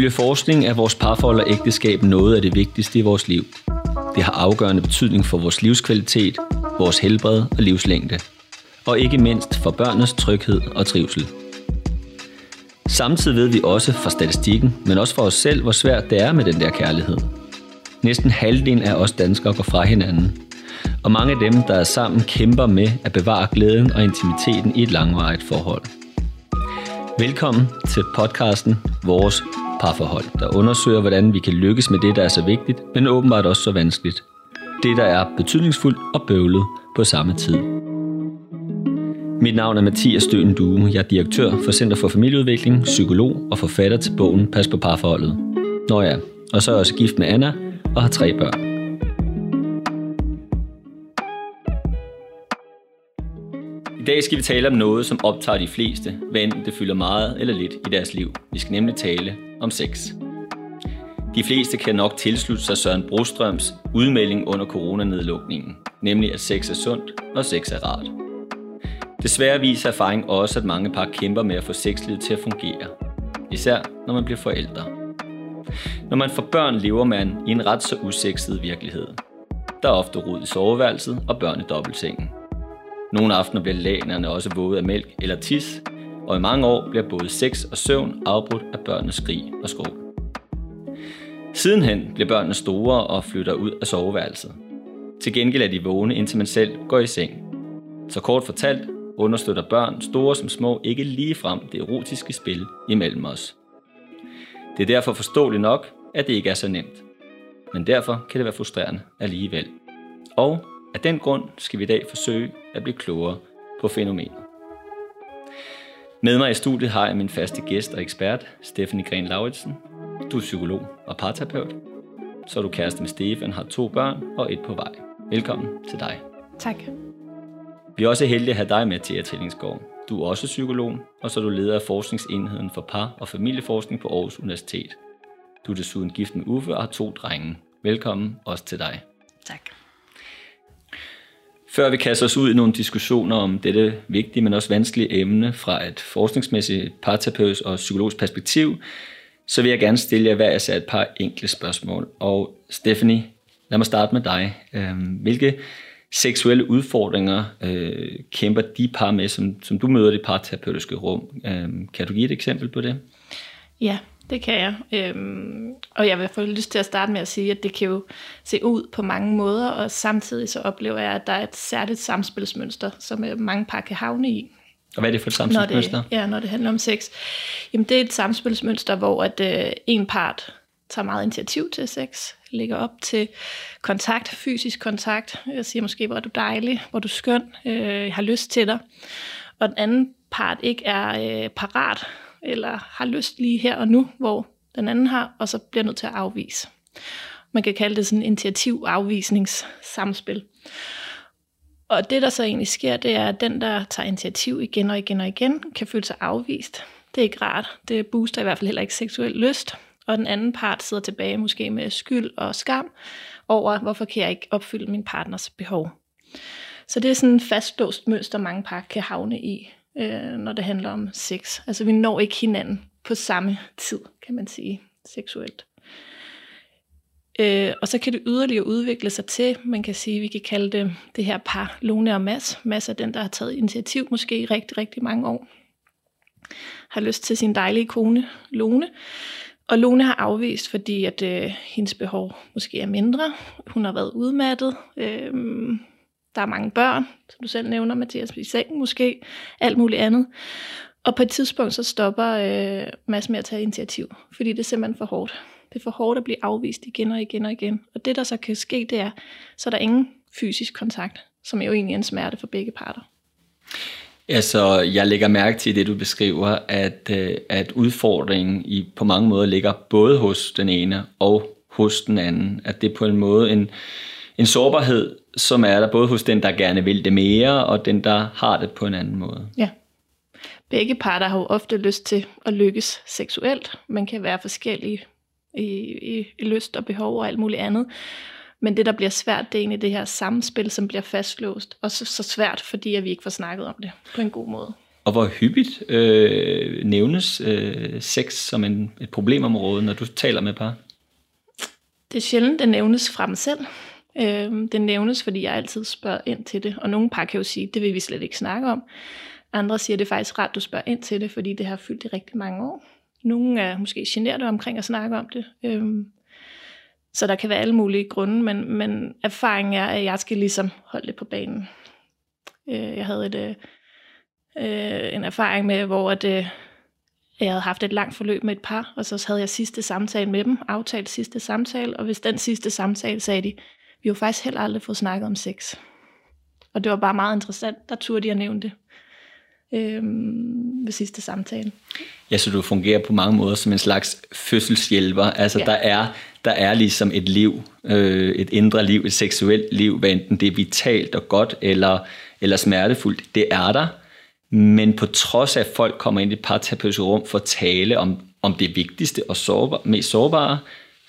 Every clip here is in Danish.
Ifølge forskning er vores parforhold og ægteskab noget af det vigtigste i vores liv. Det har afgørende betydning for vores livskvalitet, vores helbred og livslængde. Og ikke mindst for børnenes tryghed og trivsel. Samtidig ved vi også fra statistikken, men også for os selv, hvor svært det er med den der kærlighed. Næsten halvdelen af os danskere går fra hinanden. Og mange af dem, der er sammen, kæmper med at bevare glæden og intimiteten i et langvarigt forhold. Velkommen til podcasten Vores Parforhold, der undersøger, hvordan vi kan lykkes med det, der er så vigtigt, men åbenbart også så vanskeligt. Det, der er betydningsfuldt og bøvlet på samme tid. Mit navn er Mathias Støen Due. Jeg er direktør for Center for Familieudvikling, psykolog og forfatter til bogen Pas på parforholdet. Nå ja, og så er jeg også gift med Anna og har tre børn. I dag skal vi tale om noget, som optager de fleste, hvad enten det fylder meget eller lidt i deres liv. Vi skal nemlig tale om sex. De fleste kan nok tilslutte sig Søren Brostrøms udmelding under coronanedlukningen, nemlig at sex er sundt og sex er rart. Desværre viser erfaring også, at mange par kæmper med at få sexlivet til at fungere. Især når man bliver forældre. Når man får børn, lever man i en ret så usekset virkelighed. Der er ofte rod i soveværelset og børn i dobbeltsengen. Nogle aftener bliver lagene også våde af mælk eller tis, og i mange år bliver både sex og søvn afbrudt af børnenes skrig og skrål. Sidenhen bliver børnene store og flytter ud af soveværelset. Til gengæld er de vågne, indtil man selv går i seng. Så kort fortalt understøtter børn, store som små, ikke lige frem det erotiske spil imellem os. Det er derfor forståeligt nok, at det ikke er så nemt. Men derfor kan det være frustrerende alligevel. Og af den grund skal vi i dag forsøge at blive klogere på fænomenet. Med mig i studiet har jeg min faste gæst og ekspert, Stephanie Gren Lauritsen. Du er psykolog og parterapeut. Så er du kæreste med Stefan, har to børn og et på vej. Velkommen til dig. Tak. Vi er også heldige at have dig med til at Tillingsgaard. Du er også psykolog, og så er du leder af forskningsenheden for par- og familieforskning på Aarhus Universitet. Du er desuden gift med Uffe og har to drenge. Velkommen også til dig. Tak. Før vi kaster os ud i nogle diskussioner om dette vigtige, men også vanskelige emne fra et forskningsmæssigt parterapeut og psykologisk perspektiv, så vil jeg gerne stille jer hver især et par enkle spørgsmål. Og Stephanie, lad mig starte med dig. Øhm, hvilke seksuelle udfordringer øh, kæmper de par med, som, som du møder i det parterapeutiske rum? Øh, kan du give et eksempel på det? Ja, det kan jeg. Øhm, og jeg vil få lyst til at starte med at sige, at det kan jo se ud på mange måder, og samtidig så oplever jeg, at der er et særligt samspilsmønster, som øh, mange par kan havne i. Og hvad er det for et samspilsmønster? Når det, ja, når det handler om sex. Jamen, det er et samspilsmønster, hvor at øh, en part tager meget initiativ til sex, lægger op til kontakt, fysisk kontakt. Jeg siger måske, hvor er du dejlig, hvor er du skøn, øh, jeg har lyst til dig. Og den anden part ikke er øh, parat eller har lyst lige her og nu, hvor den anden har, og så bliver nødt til at afvise. Man kan kalde det sådan initiativ-afvisningssamspil. Og det, der så egentlig sker, det er, at den, der tager initiativ igen og igen og igen, kan føle sig afvist. Det er ikke rart. Det booster i hvert fald heller ikke seksuel lyst. Og den anden part sidder tilbage måske med skyld og skam over, hvorfor kan jeg ikke opfylde min partners behov. Så det er sådan en fastlåst mønster, mange par kan havne i øh, når det handler om sex. Altså vi når ikke hinanden på samme tid, kan man sige, seksuelt. Øh, og så kan det yderligere udvikle sig til, man kan sige, vi kan kalde det det her par, Lone og Mads. Mads er den, der har taget initiativ måske i rigtig, rigtig mange år. Har lyst til sin dejlige kone, Lone. Og Lone har afvist, fordi at øh, hendes behov måske er mindre. Hun har været udmattet. Øh, der er mange børn, som du selv nævner, Mathias, i sengen måske, alt muligt andet. Og på et tidspunkt, så stopper øh, Mads med at tage initiativ, fordi det er simpelthen for hårdt. Det er for hårdt at blive afvist igen og igen og igen. Og det, der så kan ske, det er, så er der ingen fysisk kontakt, som er jo egentlig en smerte for begge parter. Altså, jeg lægger mærke til det, du beskriver, at, øh, at udfordringen i, på mange måder ligger både hos den ene og hos den anden. At det er på en måde en, en sårbarhed, som er der både hos den, der gerne vil det mere, og den, der har det på en anden måde. Ja. Begge parter har jo ofte lyst til at lykkes seksuelt. Man kan være forskellige i, i, i lyst og behov og alt muligt andet. Men det, der bliver svært, det er egentlig det her samspil, som bliver fastlåst. Og så, så svært, fordi at vi ikke får snakket om det på en god måde. Og hvor hyppigt øh, nævnes øh, sex som en, et problemområde, når du taler med par? Det er sjældent, det nævnes fra mig selv. Øh, det nævnes, fordi jeg altid spørger ind til det. Og nogle par kan jo sige, det vil vi slet ikke snakke om. Andre siger, det er faktisk rart, du spørger ind til det, fordi det har fyldt i rigtig mange år. Nogle er måske generet omkring at snakke om det. Øh, så der kan være alle mulige grunde, men, men erfaringen er, at jeg skal ligesom holde det på banen. Øh, jeg havde et, øh, øh, en erfaring med, hvor at, øh, jeg havde haft et langt forløb med et par, og så havde jeg sidste samtale med dem, aftalt sidste samtale, og hvis den sidste samtale sagde de, vi har faktisk heller aldrig fået snakket om sex. Og det var bare meget interessant, der turde de at nævne det øh, ved sidste samtale. Ja, så du fungerer på mange måder som en slags fødselshjælper. Altså ja. der, er, der er ligesom et liv, øh, et indre liv, et seksuelt liv, hvad enten det er vitalt og godt eller, eller smertefuldt, det er der. Men på trods af, at folk kommer ind i et parterapeutisk rum for at tale om, om det vigtigste og sårbar, mest sårbare,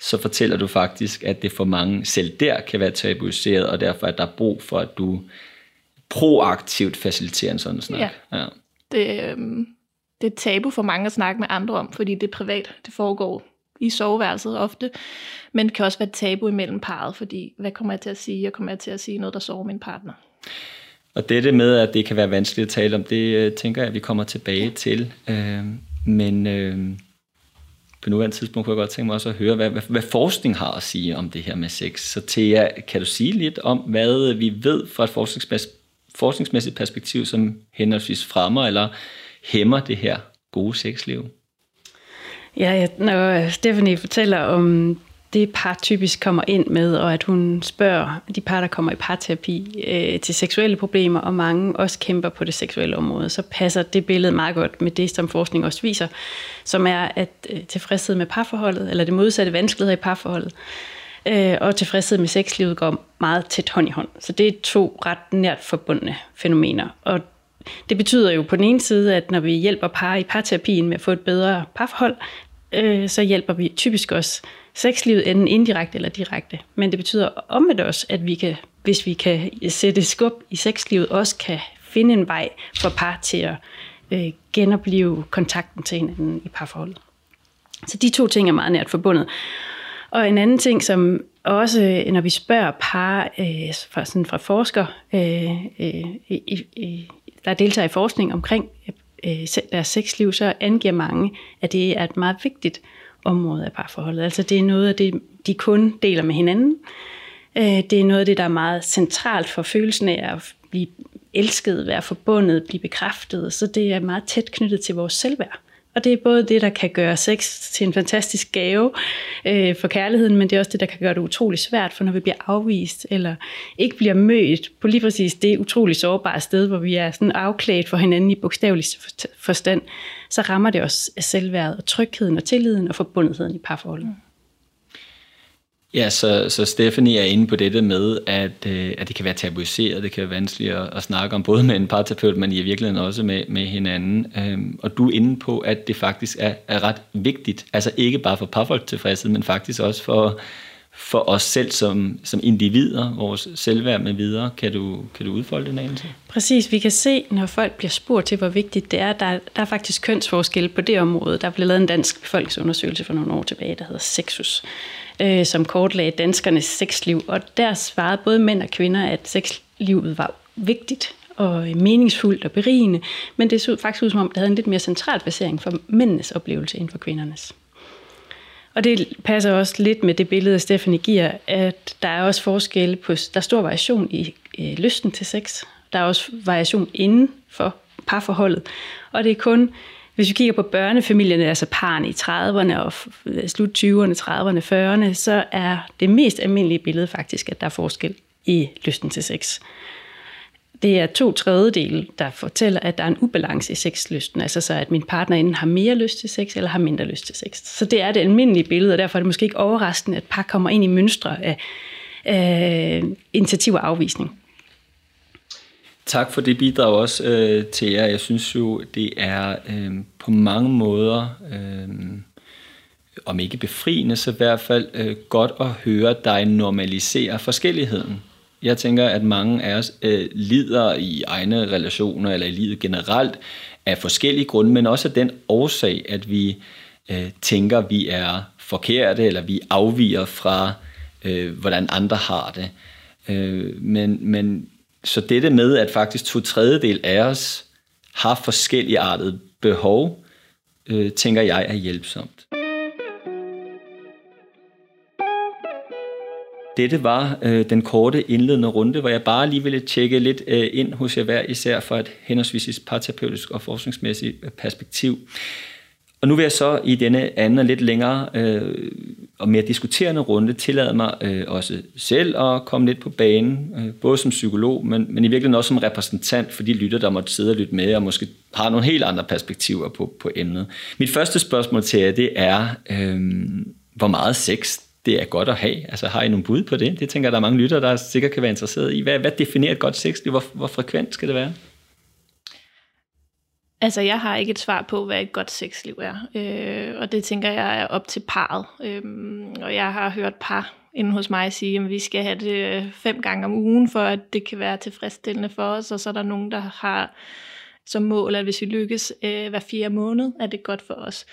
så fortæller du faktisk, at det for mange selv der kan være tabuiseret, og derfor er der brug for, at du proaktivt faciliterer en sådan snak. Ja. ja. Det, øh, det er tabu for mange at snakke med andre om, fordi det er privat. Det foregår i soveværelset ofte, men det kan også være tabu imellem parret, fordi hvad kommer jeg til at sige? Jeg kommer til at sige noget, der sover min partner. Og dette med, at det kan være vanskeligt at tale om, det øh, tænker jeg, at vi kommer tilbage til. Øh, men øh, på nuværende tidspunkt kunne jeg godt tænke mig også at høre, hvad, hvad, hvad forskning har at sige om det her med sex. Så Thea, kan du sige lidt om, hvad vi ved fra et forskningsmæssigt, forskningsmæssigt perspektiv, som henholdsvis fremmer eller hæmmer det her gode sexliv? Ja, når Stephanie fortæller om det par typisk kommer ind med, og at hun spørger de par, der kommer i parterapi øh, til seksuelle problemer, og mange også kæmper på det seksuelle område, så passer det billede meget godt med det, som forskning også viser, som er, at øh, tilfredshed med parforholdet, eller det modsatte vanskeligheder i parforholdet, øh, og tilfredshed med sexlivet går meget tæt hånd i hånd. Så det er to ret nært forbundne fænomener. Og det betyder jo på den ene side, at når vi hjælper par i parterapien med at få et bedre parforhold, øh, så hjælper vi typisk også sexlivet enten indirekte eller direkte. Men det betyder omvendt også, at vi kan, hvis vi kan sætte skub i sexlivet, også kan finde en vej for par til at øh, genopleve kontakten til hinanden i parforholdet. Så de to ting er meget nært forbundet. Og en anden ting, som også, øh, når vi spørger par øh, fra, sådan fra forskere, øh, øh, der deltager i forskning omkring øh, deres sexliv, så angiver mange, at det er et meget vigtigt område af parforholdet. Altså det er noget af det, de kun deler med hinanden. Øh, det er noget af det, der er meget centralt for følelsen af at blive elsket, være forbundet, blive bekræftet. Så det er meget tæt knyttet til vores selvværd. Og det er både det, der kan gøre sex til en fantastisk gave øh, for kærligheden, men det er også det, der kan gøre det utrolig svært, for når vi bliver afvist eller ikke bliver mødt på lige præcis det utrolig sårbare sted, hvor vi er sådan afklædt for hinanden i bogstavelig forstand, så rammer det også selvværdet og trygheden og tilliden og forbundetheden i parforholdet. Mm. Ja, så, så Stephanie er inde på dette med, at, øh, at det kan være tabuiseret, det kan være vanskeligt at, at snakke om, både med en parterapeut, men i virkeligheden også med, med hinanden. Øhm, og du er inde på, at det faktisk er, er ret vigtigt, altså ikke bare for parforholdstilfredshed, men faktisk også for, for os selv som, som individer, vores selvværd med videre. Kan du, kan du udfolde den anelse? Præcis, vi kan se, når folk bliver spurgt til, hvor vigtigt det er, der, der er faktisk kønsforskel på det område. Der blev lavet en dansk befolkningsundersøgelse for nogle år tilbage, der hedder Sexus, øh, som kortlagde danskernes sexliv. Og der svarede både mænd og kvinder, at sexlivet var vigtigt og meningsfuldt og berigende, men det så faktisk ud som om, det havde en lidt mere central placering for mændenes oplevelse end for kvindernes. Og det passer også lidt med det billede, Stephanie giver, at der er også forskel på, der er stor variation i øh, lysten til sex. Der er også variation inden for parforholdet. Og det er kun, hvis vi kigger på børnefamilierne, altså parne i 30'erne og slut 20'erne, 30'erne, 40'erne, så er det mest almindelige billede faktisk, at der er forskel i lysten til sex det er to tredjedele, der fortæller, at der er en ubalance i sexlysten. Altså så, at min partner enten har mere lyst til sex, eller har mindre lyst til sex. Så det er det almindelige billede, og derfor er det måske ikke overraskende, at par kommer ind i mønstre af, af initiativ og afvisning. Tak for det bidrag også øh, til jer. Jeg synes jo, det er øh, på mange måder, øh, om ikke befriende, så i hvert fald øh, godt at høre dig normalisere forskelligheden. Jeg tænker, at mange af os øh, lider i egne relationer eller i livet generelt af forskellige grunde, men også af den årsag, at vi øh, tænker, at vi er forkerte, eller vi afviger fra, øh, hvordan andre har det. Øh, men, men så dette med, at faktisk to tredjedel af os har forskellige artede behov, øh, tænker jeg er hjælpsomt. Dette var øh, den korte indledende runde, hvor jeg bare lige ville tjekke lidt øh, ind hos jer hver især fra et henholdsvis parterapeutisk og forskningsmæssigt øh, perspektiv. Og nu vil jeg så i denne anden og lidt længere øh, og mere diskuterende runde tillade mig øh, også selv at komme lidt på banen, øh, både som psykolog, men, men i virkeligheden også som repræsentant for de lytter, der måtte sidde og lytte med, og måske har nogle helt andre perspektiver på, på emnet. Mit første spørgsmål til jer, det er, øh, hvor meget sex det er godt at have. Altså har I nogle bud på det? Det tænker jeg, der er mange lytter, der sikkert kan være interesseret i. Hvad, hvad definerer et godt sexliv? Hvor, hvor frekvent skal det være? Altså, jeg har ikke et svar på, hvad et godt sexliv er. Øh, og det tænker jeg er op til parret. Øh, og jeg har hørt par inden hos mig sige, at vi skal have det fem gange om ugen, for at det kan være tilfredsstillende for os. Og så er der nogen, der har som mål, at hvis vi lykkes øh, hver fire måned, er det godt for os.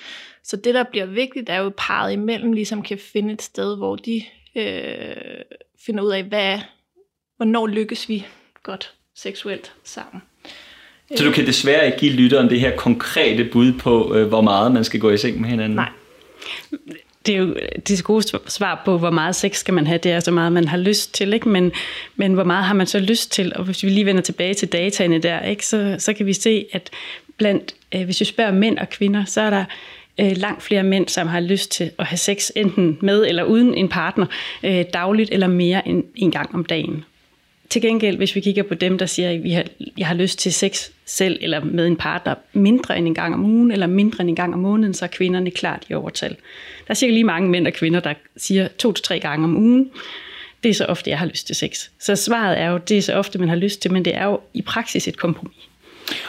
Så det, der bliver vigtigt, er jo parret imellem, ligesom kan finde et sted, hvor de øh, finder ud af, hvad, hvornår lykkes vi godt seksuelt sammen. Så du kan desværre ikke give lytteren det her konkrete bud på, øh, hvor meget man skal gå i seng med hinanden? Nej. Det er jo det gode svar på, hvor meget sex skal man have. Det er så meget, man har lyst til, ikke? Men, men hvor meget har man så lyst til? Og hvis vi lige vender tilbage til dataene der, ikke? Så, så kan vi se, at blandt, øh, hvis vi spørger mænd og kvinder, så er der øh, langt flere mænd, som har lyst til at have sex enten med eller uden en partner øh, dagligt eller mere end en gang om dagen. Til gengæld, hvis vi kigger på dem, der siger, at vi har, jeg har lyst til sex selv eller med en partner mindre end en gang om ugen, eller mindre end en gang om måneden, så er kvinderne klart i overtal. Der er cirka lige mange mænd og kvinder, der siger to til tre gange om ugen. Det er så ofte, jeg har lyst til sex. Så svaret er jo, det er så ofte, man har lyst til, men det er jo i praksis et kompromis.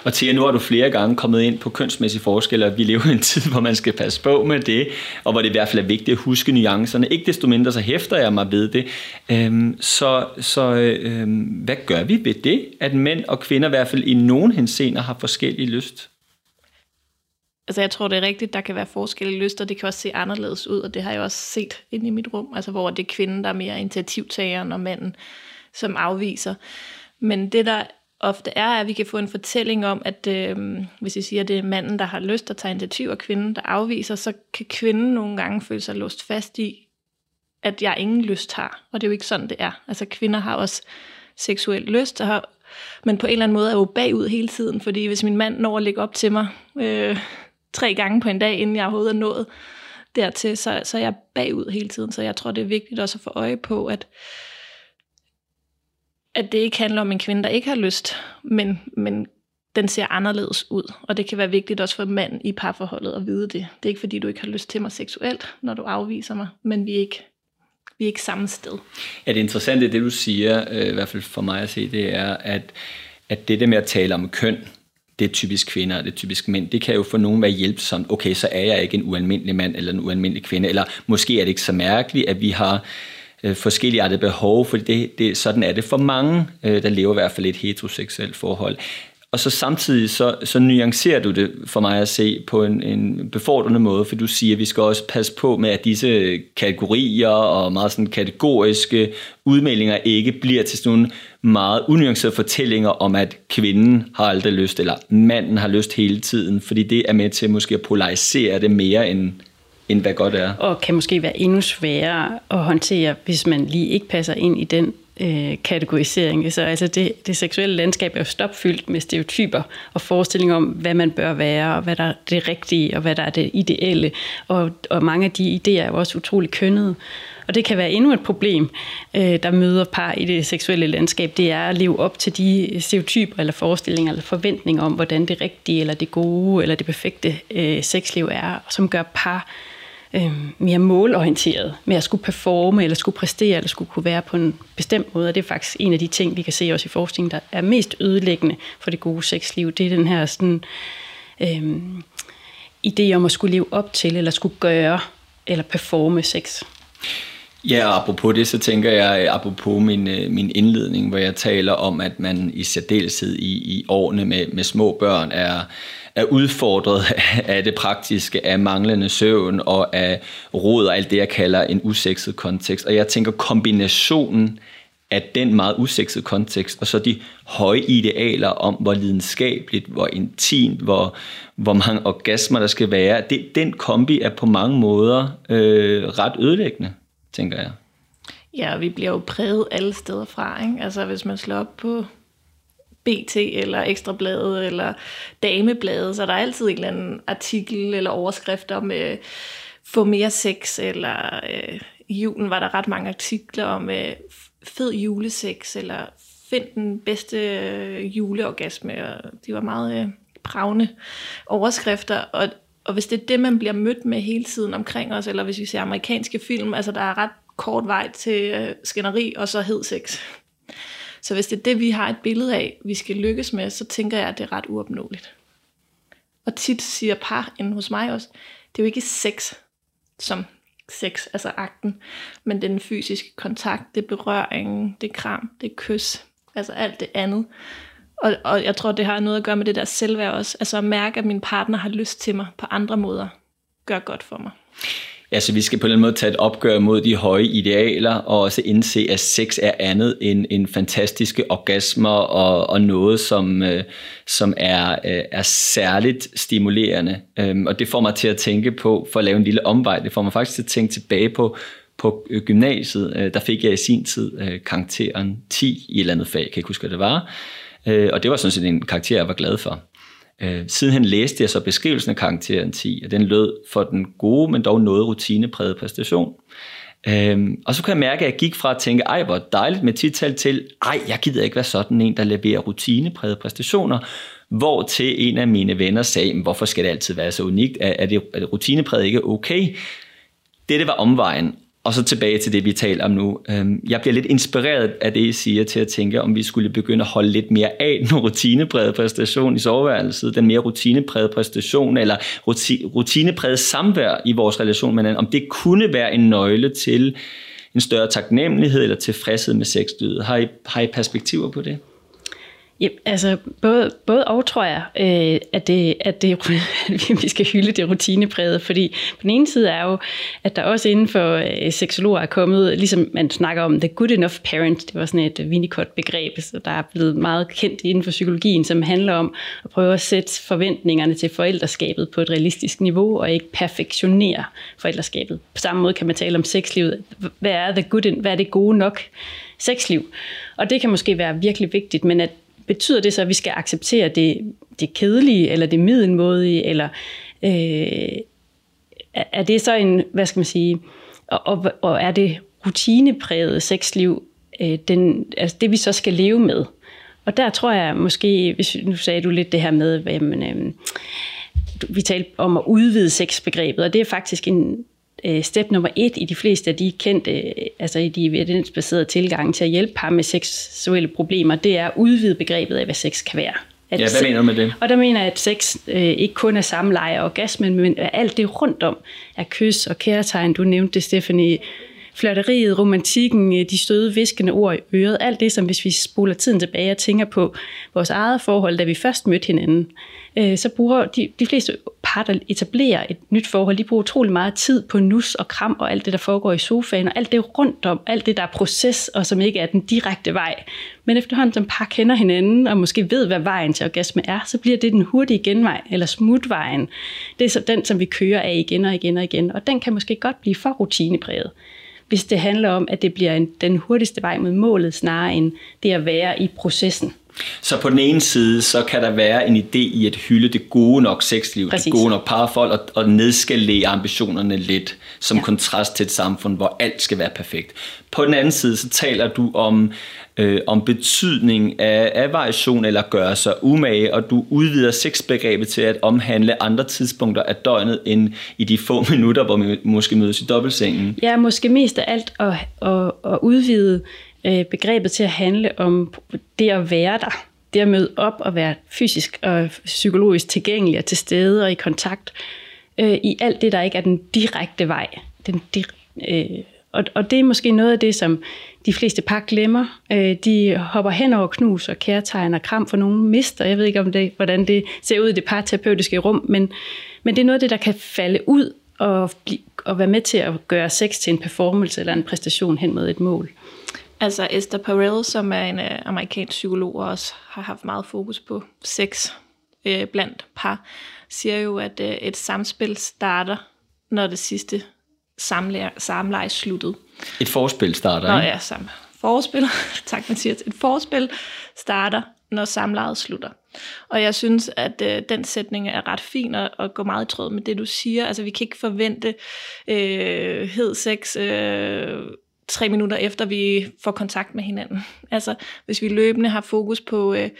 Og Thea, nu har du flere gange kommet ind på kønsmæssige forskelle, og vi lever i en tid, hvor man skal passe på med det, og hvor det i hvert fald er vigtigt at huske nuancerne. Ikke desto mindre, så hæfter jeg mig ved det. Øhm, så så øhm, hvad gør vi ved det, at mænd og kvinder i hvert fald i nogen henseender har forskellige lyst? Altså jeg tror, det er rigtigt, der kan være forskellige lyster, det kan også se anderledes ud, og det har jeg også set inde i mit rum, altså hvor det er kvinden, der er mere initiativtageren, og manden, som afviser. Men det, der ofte er, at vi kan få en fortælling om, at øh, hvis vi siger, at det er manden, der har lyst at tage initiativ, og kvinden, der afviser, så kan kvinden nogle gange føle sig låst fast i, at jeg ingen lyst har. Og det er jo ikke sådan, det er. Altså kvinder har også seksuel lyst, og har, men på en eller anden måde er jo bagud hele tiden, fordi hvis min mand når at ligge op til mig øh, tre gange på en dag, inden jeg overhovedet er nået dertil, så, så er jeg bagud hele tiden. Så jeg tror, det er vigtigt også at få øje på, at at det ikke handler om en kvinde, der ikke har lyst, men, men den ser anderledes ud. Og det kan være vigtigt også for mand i parforholdet at vide det. Det er ikke fordi, du ikke har lyst til mig seksuelt, når du afviser mig, men vi er ikke, vi er ikke samme sted. Ja, det interessante, det du siger, øh, i hvert fald for mig at se, det er, at, at det der med at tale om køn, det er typisk kvinder, det er typisk mænd, det kan jo for nogen være hjælpsomt. Okay, så er jeg ikke en ualmindelig mand eller en ualmindelig kvinde, eller måske er det ikke så mærkeligt, at vi har øh, forskellige behov, for det, det, sådan er det for mange, øh, der lever i hvert fald et heteroseksuelt forhold. Og så samtidig så, så nuancerer du det for mig at se på en, en befordrende måde, for du siger, at vi skal også passe på med, at disse kategorier og meget sådan kategoriske udmeldinger ikke bliver til sådan nogle meget unuancerede fortællinger om, at kvinden har aldrig lyst, eller manden har lyst hele tiden, fordi det er med til måske at polarisere det mere end, end hvad godt er. Og kan måske være endnu sværere at håndtere, hvis man lige ikke passer ind i den øh, kategorisering. Så altså det, det seksuelle landskab er jo stopfyldt med stereotyper og forestillinger om, hvad man bør være, og hvad der er det rigtige, og hvad der er det ideelle. Og, og mange af de idéer er jo også utrolig kønnede. Og det kan være endnu et problem, øh, der møder par i det seksuelle landskab, det er at leve op til de stereotyper eller forestillinger eller forventninger om, hvordan det rigtige eller det gode eller det perfekte øh, sexliv er, som gør par øh, mere målorienteret med at skulle performe, eller skulle præstere, eller skulle kunne være på en bestemt måde. Og det er faktisk en af de ting, vi kan se også i forskningen, der er mest ødelæggende for det gode sexliv. Det er den her sådan, øh, idé om at skulle leve op til, eller skulle gøre, eller performe sex. Ja, og apropos det, så tænker jeg, apropos min, øh, min indledning, hvor jeg taler om, at man i særdeleshed i, i årene med, med små børn er, er udfordret af det praktiske, af manglende søvn og af råd og alt det, jeg kalder en usekset kontekst. Og jeg tænker kombinationen af den meget usekset kontekst, og så de høje idealer om, hvor lidenskabeligt, hvor intimt, hvor, hvor mange orgasmer der skal være, det, den kombi er på mange måder øh, ret ødelæggende, tænker jeg. Ja, vi bliver jo præget alle steder fra. Ikke? Altså hvis man slår op på BT eller Ekstrabladet eller Damebladet, så der er altid en eller anden artikel eller overskrift om øh, få mere sex, eller øh, i julen var der ret mange artikler om øh, fed julesex, eller find den bedste øh, juleorgasme, og de var meget øh, pravne overskrifter, og, og hvis det er det, man bliver mødt med hele tiden omkring os, eller hvis vi ser amerikanske film, altså der er ret kort vej til øh, skænderi, og så hed sex. Så hvis det er det, vi har et billede af, vi skal lykkes med, så tænker jeg, at det er ret uopnåeligt. Og tit siger par inden hos mig også, det er jo ikke sex som sex, altså akten, men den fysiske kontakt, det er berøringen, det er kram, det er kys, altså alt det andet. Og, og jeg tror, det har noget at gøre med det der selvværd også. Altså at mærke, at min partner har lyst til mig på andre måder, gør godt for mig. Altså, vi skal på en eller anden måde tage et opgør mod de høje idealer, og også indse, at sex er andet end, end fantastiske orgasmer og, og noget, som, øh, som er, øh, er særligt stimulerende. Øhm, og det får mig til at tænke på, for at lave en lille omvej, det får mig faktisk til at tænke tilbage på, på øh, gymnasiet. Øh, der fik jeg i sin tid øh, karakteren 10 i et eller andet fag, kan jeg ikke huske, hvad det var. Øh, og det var sådan set en karakter, jeg var glad for. Øh, sidenhen læste jeg så beskrivelsen af karakteren 10, og den lød for den gode, men dog noget rutinepræget præstation. Øhm, og så kan jeg mærke, at jeg gik fra at tænke, ej hvor dejligt med tital til, ej jeg gider ikke være sådan en, der leverer rutinepræget præstationer, hvor til en af mine venner sagde, hvorfor skal det altid være så unikt, er, er det, er det rutinepræget ikke okay? Det, det var omvejen, og så tilbage til det, vi taler om nu. Øhm, jeg bliver lidt inspireret af det, I siger, til at tænke, om vi skulle begynde at holde lidt mere af den rutinepræget præstation i soveværelset, den mere rutinepræget præstation, eller rutinepræget samvær i vores relation med hinanden, om det kunne være en nøgle til en større taknemmelighed eller tilfredshed med sexlivet. Har I, har I perspektiver på det? Ja, altså både, både og tror jeg, øh, at, det, at, det, at vi skal hylde det rutinepræget, fordi på den ene side er jo, at der også inden for øh, seksologer er kommet, ligesom man snakker om the good enough parent, det var sådan et øh, Winnicott-begreb, så der er blevet meget kendt inden for psykologien, som handler om at prøve at sætte forventningerne til forældreskabet på et realistisk niveau, og ikke perfektionere forældreskabet. På samme måde kan man tale om sexlivet. Hvad er, the good, hvad er det gode nok sexliv? Og det kan måske være virkelig vigtigt, men at betyder det så, at vi skal acceptere det, det kedelige, eller det middelmådige, eller øh, er det så en, hvad skal man sige, og, og, og er det rutinepræget sexliv, øh, den, altså det vi så skal leve med? Og der tror jeg måske, hvis nu sagde du lidt det her med, jamen, øh, vi talte om at udvide sexbegrebet, og det er faktisk en, step nummer et i de fleste af de kendte, øh, altså i de evidensbaserede tilgange til at hjælpe par med seksuelle problemer, det er at udvide begrebet af, hvad sex kan være. At ja, hvad mener du med det? Og der mener jeg, at sex øh, ikke kun er samleje og orgasmen, men alt det rundt om er kys og kærtegn. Du nævnte det, Stephanie. Flirteriet, romantikken, øh, de støde, viskende ord i øret. Alt det, som hvis vi spoler tiden tilbage og tænker på vores eget forhold, da vi først mødte hinanden, øh, så bruger de, de fleste par, der etablerer et nyt forhold, de bruger utrolig meget tid på nus og kram og alt det, der foregår i sofaen, og alt det rundt om, alt det, der er proces, og som ikke er den direkte vej. Men efterhånden som par kender hinanden, og måske ved, hvad vejen til orgasme er, så bliver det den hurtige genvej, eller smutvejen. Det er så den, som vi kører af igen og igen og igen, og den kan måske godt blive for rutinepræget hvis det handler om, at det bliver en, den hurtigste vej mod målet, snarere end det at være i processen. Så på den ene side, så kan der være en idé i at hylde det gode nok sexliv, Præcis. det gode nok parforhold, og, og nedskalere ambitionerne lidt, som ja. kontrast til et samfund, hvor alt skal være perfekt. På den anden side, så taler du om, øh, om betydning af, af variation eller gøre sig umage, og du udvider sexbegrebet til at omhandle andre tidspunkter af døgnet end i de få minutter, hvor vi måske mødes i dobbeltsengen. Ja, måske mest af alt at, at, at udvide øh, begrebet til at handle om det at være der. Det at møde op og være fysisk og psykologisk tilgængelig og til stede og i kontakt øh, i alt det, der ikke er den direkte vej. Den direkte øh, og, og det er måske noget af det, som de fleste par glemmer. Øh, de hopper hen over knus og kærtegn og kram for nogen mister. Jeg ved ikke, om det, hvordan det ser ud i det parterapeutiske rum, men, men det er noget af det, der kan falde ud og, og være med til at gøre sex til en performance eller en præstation hen mod et mål. Altså Esther Perel, som er en uh, amerikansk psykolog, og også har haft meget fokus på sex uh, blandt par, siger jo, at uh, et samspil starter, når det sidste samleje, samleje sluttet. Et forspil starter, Nå, ikke? ja, samme. Forspil, tak Mathias. Et forspil starter, når samlejet slutter. Og jeg synes, at øh, den sætning er ret fin og, og går meget i tråd med det, du siger. Altså, vi kan ikke forvente øh, hed sex øh, tre minutter efter, vi får kontakt med hinanden. Altså, hvis vi løbende har fokus på øh,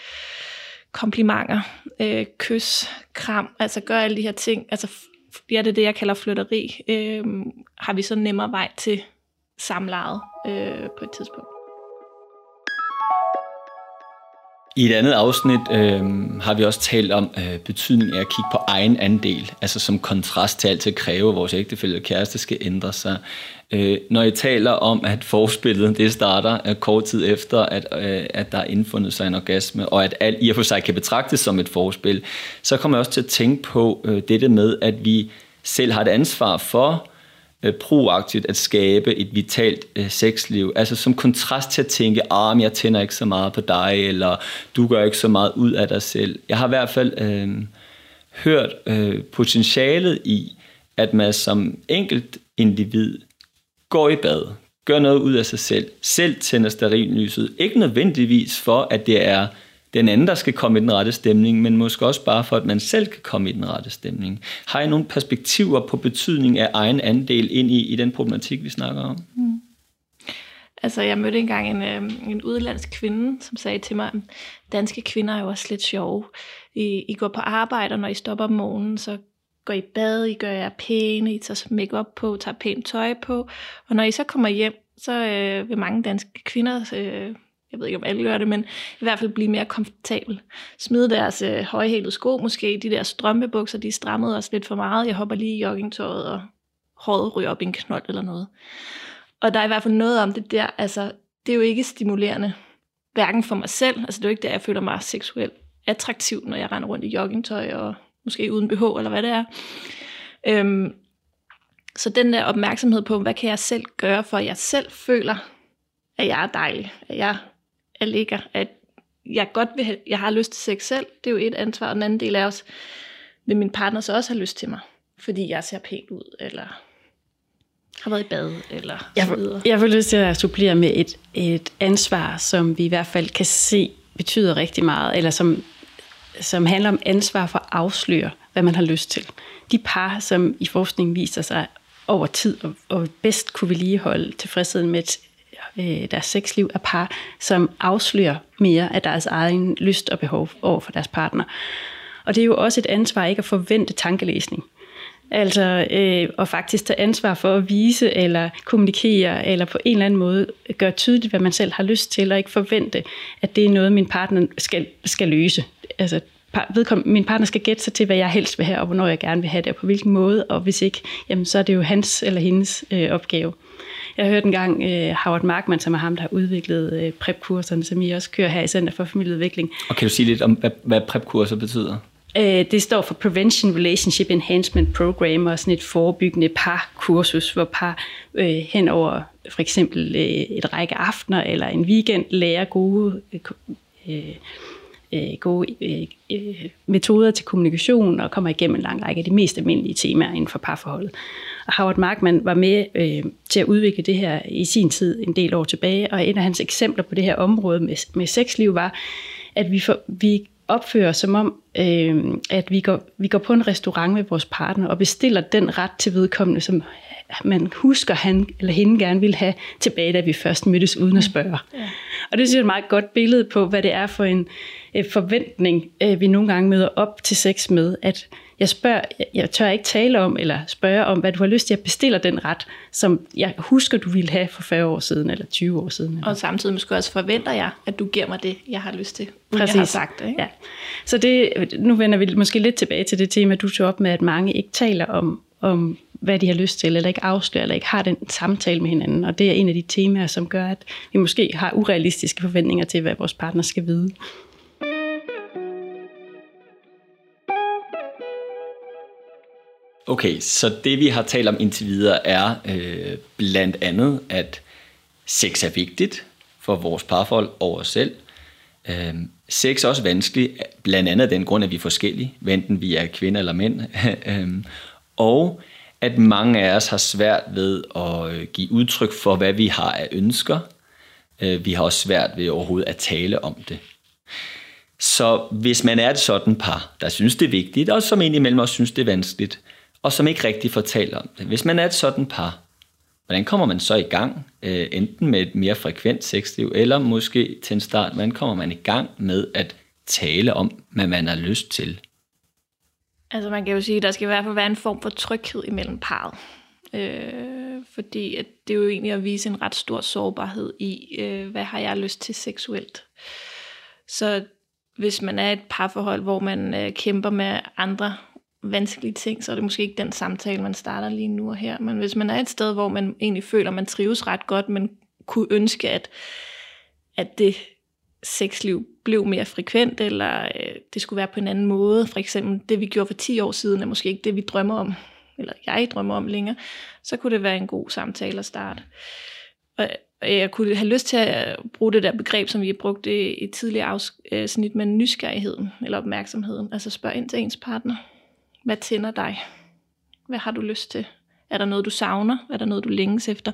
komplimenter, øh, kys, kram, altså gør alle de her ting, altså bliver det er det, jeg kalder flytteri, øh, har vi så nemmere vej til samlejet øh, på et tidspunkt. I et andet afsnit øh, har vi også talt om øh, betydningen af at kigge på egen andel, altså som kontrast til altid at kræve, at vores ægtefælle og kæreste skal ændre sig. Øh, når I taler om, at forspillet det starter øh, kort tid efter, at, øh, at der er indfundet sig en orgasme, og at alt i og for sig kan betragtes som et forspil, så kommer jeg også til at tænke på øh, dette med, at vi selv har et ansvar for øh, proaktivt at skabe et vitalt øh, sexliv. Altså som kontrast til at tænke, ah, jeg tænder ikke så meget på dig, eller du gør ikke så meget ud af dig selv. Jeg har i hvert fald øh, hørt øh, potentialet i, at man som enkelt individ går i bad, gør noget ud af sig selv, selv tænder sterillyset. Ikke nødvendigvis for, at det er den anden, der skal komme i den rette stemning, men måske også bare for, at man selv kan komme i den rette stemning. Har I nogle perspektiver på betydning af egen andel ind i, i den problematik, vi snakker om? Mm. Altså, jeg mødte engang en, øh, en udenlandsk kvinde, som sagde til mig, danske kvinder er jo også lidt sjove. I, I går på arbejde, og når I stopper om morgenen, så går I bad, I gør jer pæne, I tager makeup på, tager pænt tøj på, og når I så kommer hjem, så øh, vil mange danske kvinder øh, jeg ved ikke om alle gør det, men i hvert fald blive mere komfortabel. Smide deres øh, højhælede sko, måske de der strømpebukser, de strammede også lidt for meget. Jeg hopper lige i joggingtøjet, og håret ryger op i en knold eller noget. Og der er i hvert fald noget om det der, altså det er jo ikke stimulerende, hverken for mig selv, altså det er jo ikke der, jeg føler mig seksuelt attraktiv, når jeg render rundt i joggingtøj, og måske uden BH, eller hvad det er. Øhm, så den der opmærksomhed på, hvad kan jeg selv gøre, for at jeg selv føler, at jeg er dejlig, at jeg jeg ligger, at jeg godt vil have, jeg har lyst til sex selv, det er jo et ansvar, og den anden del er også, vil min partner så også have lyst til mig, fordi jeg ser pænt ud, eller har været i bad, eller jeg, så videre. Jeg vil lyst til at supplere med et, et ansvar, som vi i hvert fald kan se betyder rigtig meget, eller som, som handler om ansvar for at afsløre, hvad man har lyst til. De par, som i forskningen viser sig over tid og, og bedst kunne vedligeholde tilfredsheden med et øh, deres sexliv er par, som afslører mere af deres egen lyst og behov over for deres partner. Og det er jo også et ansvar ikke at forvente tankelæsning. Altså, øh, og faktisk tage ansvar for at vise eller kommunikere, eller på en eller anden måde gøre tydeligt, hvad man selv har lyst til, og ikke forvente, at det er noget, min partner skal, skal løse. Altså, vedkom, min partner skal gætte sig til, hvad jeg helst vil have, og hvornår jeg gerne vil have det, og på hvilken måde, og hvis ikke, jamen, så er det jo hans eller hendes øh, opgave. Jeg hørte engang en gang Howard Markman, som er ham, der har udviklet øh, prep-kurserne, som I også kører her i Center for Familieudvikling. Og kan du sige lidt om, hvad, hvad prep-kurser betyder? Øh, det står for Prevention Relationship Enhancement Program, og sådan et forebyggende par-kursus, hvor par øh, hen over for eksempel øh, et række aftener eller en weekend lærer gode uh, øh, gode øh, metoder til kommunikation og kommer igennem en lang række af de mest almindelige temaer inden for parforholdet. Og Howard Markman var med øh, til at udvikle det her i sin tid en del år tilbage, og en af hans eksempler på det her område med, med sexliv var, at vi, for, vi opfører som om, øh, at vi går, vi går på en restaurant med vores partner og bestiller den ret til vedkommende, som man husker, han eller hende gerne ville have tilbage, da vi først mødtes uden at spørge. Ja. Og det synes jeg er et meget godt billede på, hvad det er for en øh, forventning, øh, vi nogle gange møder op til sex med, at jeg spørger, jeg tør ikke tale om, eller spørge om, hvad du har lyst til, at bestille den ret, som jeg husker, du ville have for 40 år siden, eller 20 år siden. Eller. Og samtidig måske også forventer jeg, at du giver mig det, jeg har lyst til, Præcis. jeg har sagt det. Ikke? Ja. Så det, nu vender vi måske lidt tilbage til det tema, du tog op med, at mange ikke taler om om hvad de har lyst til, eller ikke afslører, eller ikke har den samtale med hinanden. Og det er en af de temaer, som gør, at vi måske har urealistiske forventninger til, hvad vores partner skal vide. Okay, så det vi har talt om indtil videre er øh, blandt andet, at sex er vigtigt for vores parforhold og os selv. Øh, sex er også vanskeligt, blandt andet af den grund, at vi er forskellige, enten vi er kvinder eller mænd. øh, og at mange af os har svært ved at øh, give udtryk for, hvad vi har af ønsker. Øh, vi har også svært ved overhovedet at tale om det. Så hvis man er et sådan par, der synes, det er vigtigt, og som indimellem også synes, det er vanskeligt, og som ikke rigtig fortæller om det. Hvis man er et sådan par, hvordan kommer man så i gang? Øh, enten med et mere frekvent sexliv, eller måske til en start, hvordan kommer man i gang med at tale om, hvad man har lyst til? Altså man kan jo sige, at der skal i hvert fald være en form for tryghed imellem parret. Øh, fordi at det er jo egentlig at vise en ret stor sårbarhed i, øh, hvad har jeg lyst til seksuelt. Så hvis man er et parforhold, hvor man øh, kæmper med andre vanskelige ting, så er det måske ikke den samtale, man starter lige nu og her. Men hvis man er et sted, hvor man egentlig føler, man trives ret godt, men kunne ønske, at, at det sexliv blev mere frekvent, eller øh, det skulle være på en anden måde. For eksempel det, vi gjorde for 10 år siden, er måske ikke det, vi drømmer om, eller jeg drømmer om længere. Så kunne det være en god samtale at starte. Og jeg kunne have lyst til at bruge det der begreb, som vi har brugt i et tidligere afsnit øh, med nysgerrigheden, eller opmærksomheden. Altså spørg ind til ens partner. Hvad tænder dig? Hvad har du lyst til? Er der noget, du savner? Er der noget, du længes efter?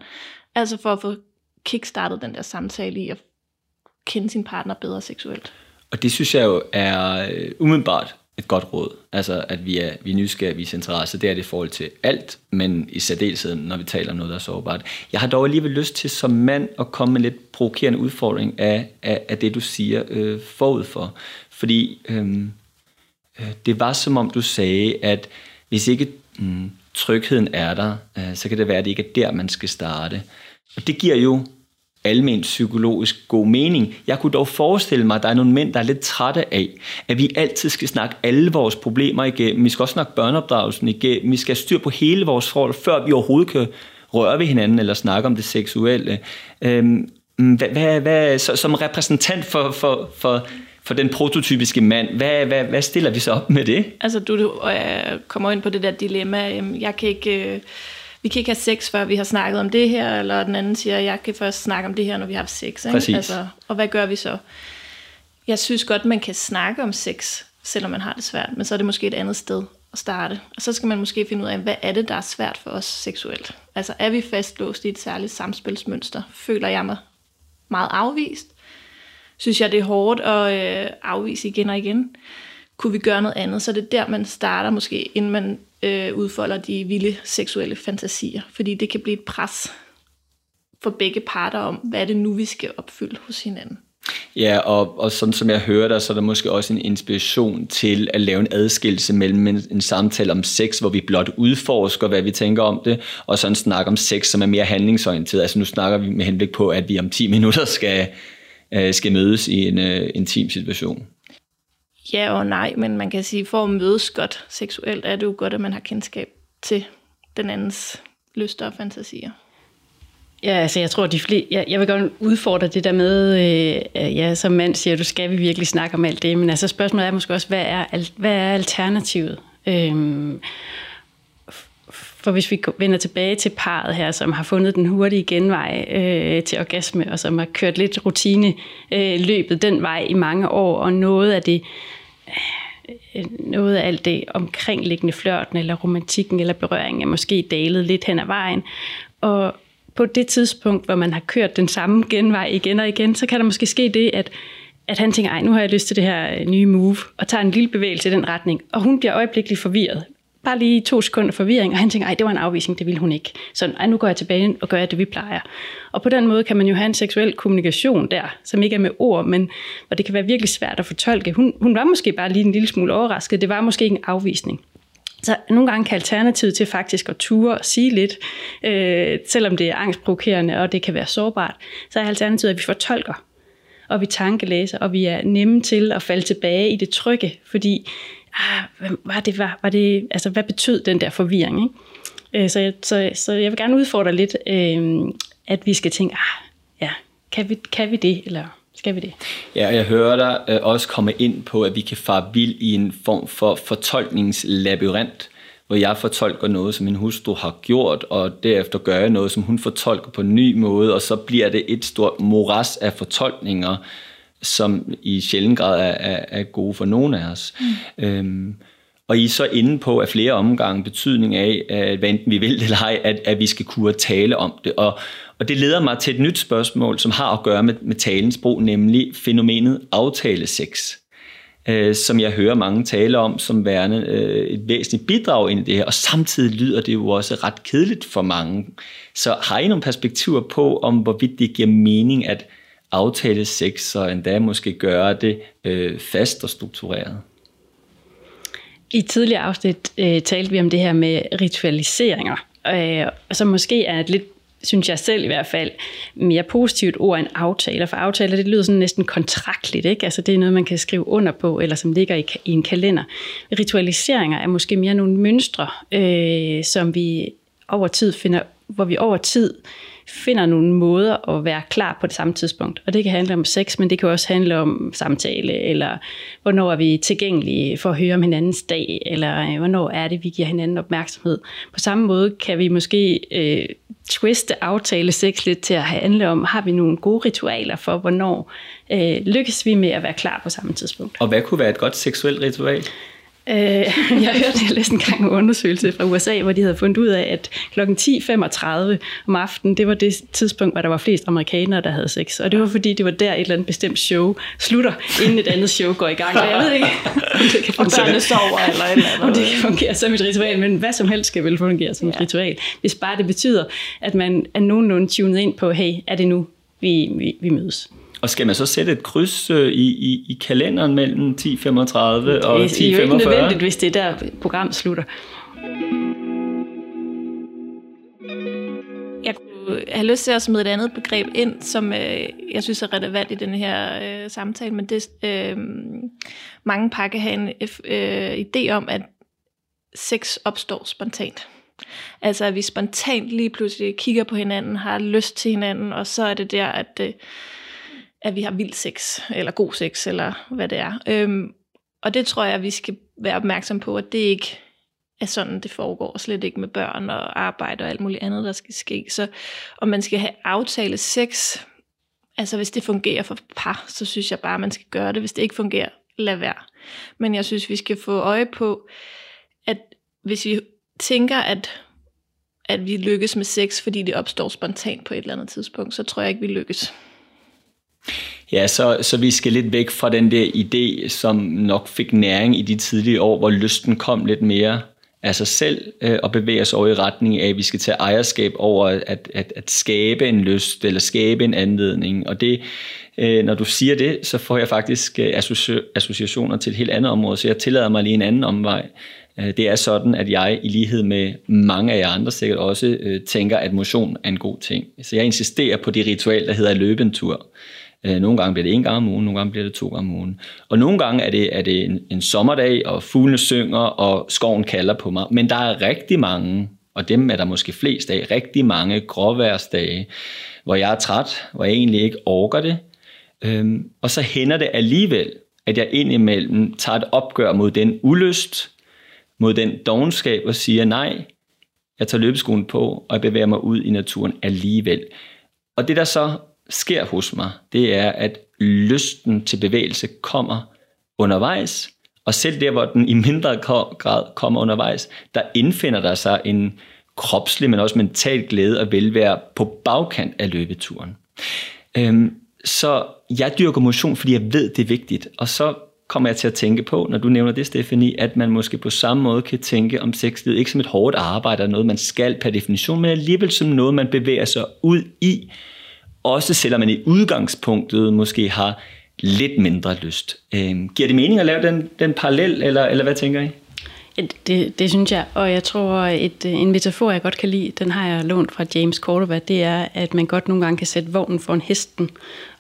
Altså for at få kickstartet den der samtale i at kende sin partner bedre seksuelt. Og det synes jeg jo er øh, umiddelbart et godt råd. Altså, at vi er, vi er nysgerrige, vi er interesse. Det er det i forhold til alt, men i særdeleshed, når vi taler om noget, der er sårbart. Jeg har dog alligevel lyst til som mand at komme med lidt provokerende udfordring af, af, af det, du siger øh, forud for. Fordi øh, Øh, Øh, det var som om du sagde, at hvis ikke mm, trygheden er der, øh, så kan det være, at det ikke er der, man skal starte. Og det giver jo almen psykologisk god mening. Jeg kunne dog forestille mig, at der er nogle mænd, der er lidt trætte af, at vi altid skal snakke alle vores problemer igennem. Vi skal også snakke børneopdragelsen igennem. Vi skal styr på hele vores forhold, før vi overhovedet kan røre ved hinanden eller snakke om det seksuelle. Øhm, mm, hvad, hvad, hvad, så, som repræsentant for, for, for for den prototypiske mand. Hvad, hvad, hvad stiller vi så op med det? Altså, du, du øh, kommer ind på det der dilemma. Øh, jeg kan ikke... Øh, vi kan ikke have sex, før vi har snakket om det her, eller den anden siger, jeg kan først snakke om det her, når vi har haft sex. Ikke? Præcis. Altså, og hvad gør vi så? Jeg synes godt, man kan snakke om sex, selvom man har det svært, men så er det måske et andet sted at starte. Og så skal man måske finde ud af, hvad er det, der er svært for os seksuelt? Altså er vi fastlåst i et særligt samspilsmønster? Føler jeg mig meget afvist? Synes jeg, det er hårdt at øh, afvise igen og igen. Kunne vi gøre noget andet? Så det er der, man starter måske, inden man øh, udfolder de vilde seksuelle fantasier. Fordi det kan blive et pres for begge parter om, hvad er det nu, vi skal opfylde hos hinanden. Ja, og, og sådan som jeg hører dig, så er der måske også en inspiration til at lave en adskillelse mellem en, en samtale om sex, hvor vi blot udforsker, hvad vi tænker om det, og så en snak om sex, som er mere handlingsorienteret. Altså nu snakker vi med henblik på, at vi om 10 minutter skal, øh, skal mødes i en øh, intim situation. Ja og nej, men man kan sige, for at mødes godt seksuelt, er det jo godt, at man har kendskab til den andens lyster og fantasier. Ja, altså jeg tror, de flere, jeg, jeg vil godt udfordre det der med, øh, ja, som mand siger, du skal vi virkelig snakke om alt det, men altså spørgsmålet er måske også, hvad er, hvad er alternativet? Øhm, for hvis vi vender tilbage til parret her, som har fundet den hurtige genvej øh, til orgasme, og som har kørt lidt rutine øh, løbet den vej i mange år, og noget af det, øh, noget af alt det omkringliggende flørten, eller romantikken, eller berøringen er måske dalet lidt hen ad vejen. Og på det tidspunkt, hvor man har kørt den samme genvej igen og igen, så kan der måske ske det, at at han tænker, ej, nu har jeg lyst til det her øh, nye move, og tager en lille bevægelse i den retning, og hun bliver øjeblikkeligt forvirret bare lige to sekunder forvirring, og han tænker, ej, det var en afvisning, det ville hun ikke. Så ej, nu går jeg tilbage og gør det, vi plejer. Og på den måde kan man jo have en seksuel kommunikation der, som ikke er med ord, men hvor det kan være virkelig svært at fortolke. Hun, hun var måske bare lige en lille smule overrasket. Det var måske ikke en afvisning. Så nogle gange kan alternativet til faktisk at ture og sige lidt, øh, selvom det er angstprovokerende, og det kan være sårbart, så er alternativet, at vi fortolker, og vi tankelæser, og vi er nemme til at falde tilbage i det trygge, fordi ah, hvad var det, var, var det, altså, hvad betød den der forvirring? Ikke? Øh, så, jeg, så, så jeg vil gerne udfordre lidt, øh, at vi skal tænke, ah, ja, kan vi, kan vi det, eller skal vi det? Ja, jeg hører dig øh, også komme ind på, at vi kan fare vild i en form for fortolkningslabyrint, hvor jeg fortolker noget, som min hustru har gjort, og derefter gør jeg noget, som hun fortolker på en ny måde, og så bliver det et stort moras af fortolkninger, som i sjældent grad er, er, er gode for nogen af os. Mm. Øhm, og I er så inde på at flere omgange betydning af, at hvad enten vi vil eller ej, at, at vi skal kunne tale om det. Og, og det leder mig til et nyt spørgsmål, som har at gøre med, med talens brug, nemlig fænomenet aftalesex, øh, som jeg hører mange tale om som værende øh, et væsentligt bidrag ind i det her, og samtidig lyder det jo også ret kedeligt for mange. Så har I nogle perspektiver på, om hvorvidt det giver mening at aftale sex, og endda måske gøre det øh, fast og struktureret? I tidligere afsnit øh, talte vi om det her med ritualiseringer, øh, som måske er et lidt synes jeg selv i hvert fald, mere positivt ord end aftaler. For aftaler, det lyder sådan næsten kontraktligt, ikke? Altså det er noget, man kan skrive under på, eller som ligger i, i en kalender. Ritualiseringer er måske mere nogle mønstre, øh, som vi over tid finder, hvor vi over tid finder nogle måder at være klar på det samme tidspunkt. Og det kan handle om sex, men det kan også handle om samtale, eller hvornår er vi tilgængelige for at høre om hinandens dag, eller øh, hvornår er det, vi giver hinanden opmærksomhed. På samme måde kan vi måske øh, twiste aftale sex lidt til at handle om, har vi nogle gode ritualer for, hvornår øh, lykkes vi med at være klar på samme tidspunkt. Og hvad kunne være et godt seksuelt ritual? Øh, jeg hørte, jeg læste en gang en undersøgelse fra USA, hvor de havde fundet ud af, at kl. 10.35 om aftenen, det var det tidspunkt, hvor der var flest amerikanere, der havde sex. Og det var fordi, det var der et eller andet bestemt show slutter, inden et andet show går i gang. Og jeg ved ikke, om det kan fungere, sover, eller, eller, eller om det kan fungere som et ritual, men hvad som helst skal vel fungere som et ritual. Hvis bare det betyder, at man er nogenlunde tunet ind på, hey, er det nu, vi, vi, vi mødes? Og skal man så sætte et kryds øh, i, i, i kalenderen mellem 10.35 og 10.45? Det er jo ikke nødvendigt, hvis det er der, program slutter. Jeg kunne have lyst til at smide et andet begreb ind, som øh, jeg synes er relevant i den her øh, samtale, men det øh, mange par kan have en øh, idé om, at sex opstår spontant. Altså at vi spontant lige pludselig kigger på hinanden, har lyst til hinanden, og så er det der, at øh, at vi har vild sex, eller god sex, eller hvad det er. Øhm, og det tror jeg, vi skal være opmærksom på, at det ikke er sådan, det foregår, og slet ikke med børn og arbejde og alt muligt andet, der skal ske. Så om man skal have aftale sex, altså hvis det fungerer for par, så synes jeg bare, man skal gøre det. Hvis det ikke fungerer, lad være. Men jeg synes, vi skal få øje på, at hvis vi tænker, at at vi lykkes med sex, fordi det opstår spontant på et eller andet tidspunkt, så tror jeg ikke, vi lykkes. Ja, så, så vi skal lidt væk fra den der idé, som nok fik næring i de tidlige år, hvor lysten kom lidt mere af sig selv øh, og bevæge os over i retning af, at vi skal tage ejerskab over at, at, at skabe en lyst eller skabe en anledning. Og det, øh, når du siger det, så får jeg faktisk øh, associationer til et helt andet område, så jeg tillader mig lige en anden omvej. Øh, det er sådan, at jeg i lighed med mange af jer andre sikkert også øh, tænker, at motion er en god ting. Så jeg insisterer på det ritual, der hedder løbentur. tur. Øh, nogle gange bliver det en gang om ugen, nogle gange bliver det to gange om ugen. Og nogle gange er det, er det en, en sommerdag, og fuglene synger, og skoven kalder på mig. Men der er rigtig mange, og dem er der måske flest af, rigtig mange gråværsdage, hvor jeg er træt, hvor jeg egentlig ikke orker det. Øhm, og så hænder det alligevel, at jeg indimellem tager et opgør mod den ulyst, mod den dogenskab og siger nej, jeg tager løbeskoen på, og jeg bevæger mig ud i naturen alligevel. Og det der så sker hos mig, det er, at lysten til bevægelse kommer undervejs, og selv der, hvor den i mindre grad kommer undervejs, der indfinder der sig en kropslig, men også mental glæde og velvære på bagkant af løbeturen. Øhm, så jeg dyrker motion, fordi jeg ved, det er vigtigt. Og så kommer jeg til at tænke på, når du nævner det, Stefanie, at man måske på samme måde kan tænke om sexlivet, ikke som et hårdt arbejde, eller noget man skal per definition, men alligevel som noget, man bevæger sig ud i, også selvom man i udgangspunktet måske har lidt mindre lyst. Øh, giver det mening at lave den, den parallel, eller, eller hvad tænker I? Det, det synes jeg, og jeg tror, et, en metafor, jeg godt kan lide, den har jeg lånt fra James Cordova, det er, at man godt nogle gange kan sætte vognen for en hesten.